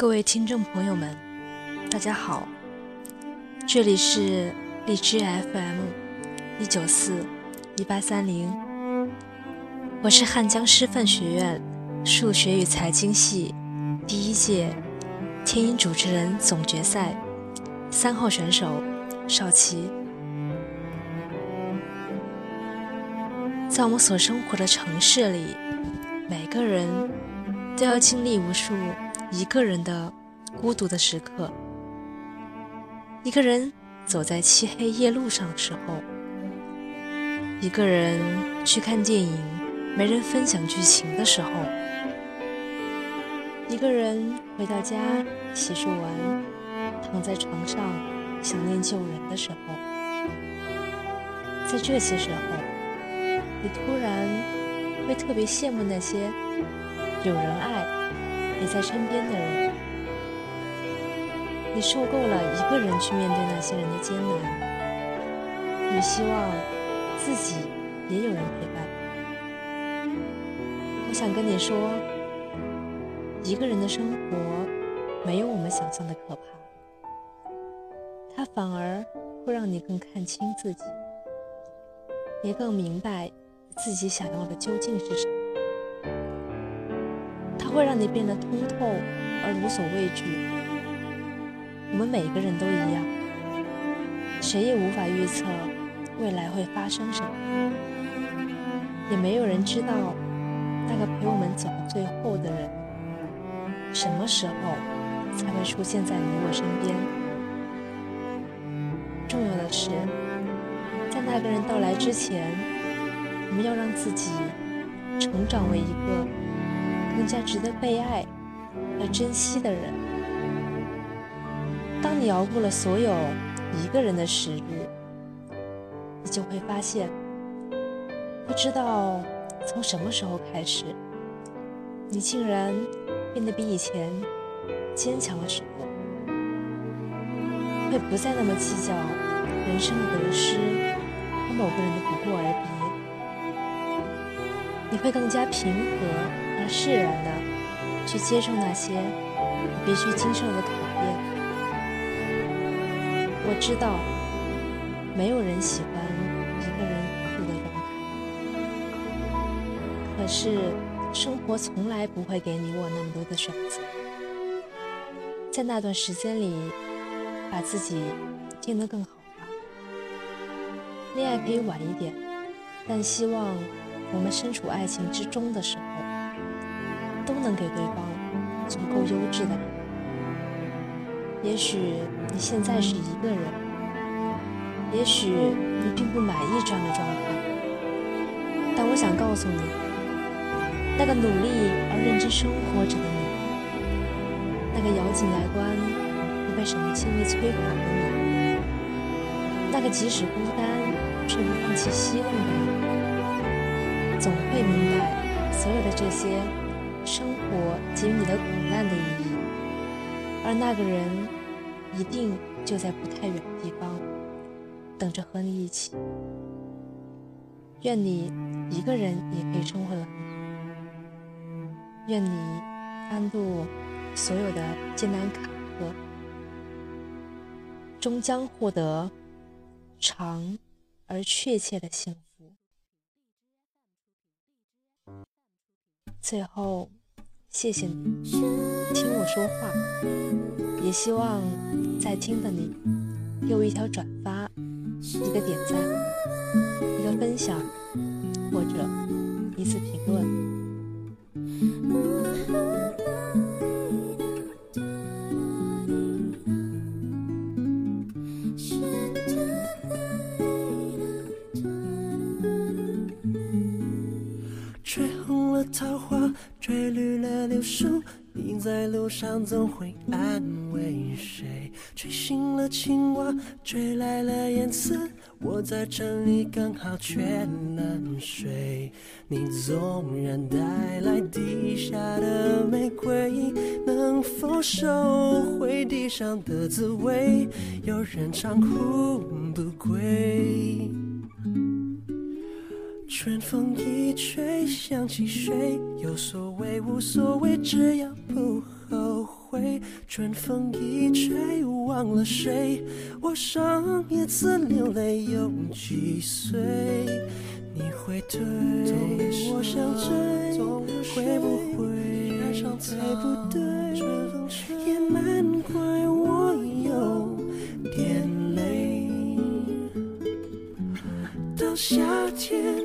各位听众朋友们，大家好，这里是荔枝 FM 一九四一八三零，我是汉江师范学院数学与财经系第一届天音主持人总决赛三号选手邵琪。在我们所生活的城市里，每个人都要经历无数一个人的孤独的时刻。一个人走在漆黑夜路上的时候，一个人去看电影，没人分享剧情的时候，一个人回到家洗漱完，躺在床上想念旧人的时候，在这些时候。你突然会特别羡慕那些有人爱、也在身边的人。你受够了一个人去面对那些人的艰难，你希望自己也有人陪伴。我想跟你说，一个人的生活没有我们想象的可怕，它反而会让你更看清自己，也更明白。自己想要的究竟是什么？它会让你变得通透而无所畏惧。我们每个人都一样，谁也无法预测未来会发生什么，也没有人知道那个陪我们走到最后的人，什么时候才会出现在你我身边。重要的是，在那个人到来之前。我们要让自己成长为一个更加值得被爱和珍惜的人。当你熬过了所有一个人的时日，你就会发现，不知道从什么时候开始，你竟然变得比以前坚强了许多，会不再那么计较人生的得失和某个人的不过而别。你会更加平和释然的去接受那些你必须经受的考验。我知道，没有人喜欢一个人孤独的状态，可是生活从来不会给你我那么多的选择。在那段时间里，把自己变得更好吧。恋爱可以晚一点，但希望。我们身处爱情之中的时候，都能给对方足够优质的。也许你现在是一个人，也许你并不满意这样的状态，但我想告诉你，那个努力而认真生活着的你，那个咬紧牙关不被什么轻易摧垮的你，那个即使孤单却不放弃希望的你。总会明白所有的这些生活给予你的苦难的意义，而那个人一定就在不太远的地方，等着和你一起。愿你一个人也可以生活的很好，愿你安度所有的艰难坎坷，终将获得长而确切的幸福。最后，谢谢你听我说话，也希望在听的你给我一条转发，一个点赞，一个分享，或者一次评吹绿了柳树，你在路上总会安慰谁？吹醒了青蛙，吹来了燕子，我在这里刚好缺冷水。你纵然带来地下的玫瑰，能否收回地上的滋味？有人长哭不归。春风一吹，想起谁？有所谓无所谓，只要不后悔。春风一吹，忘了谁。我上一次流泪有几岁？你会退，我想追，会不会太不对？也难怪我有点累。到夏天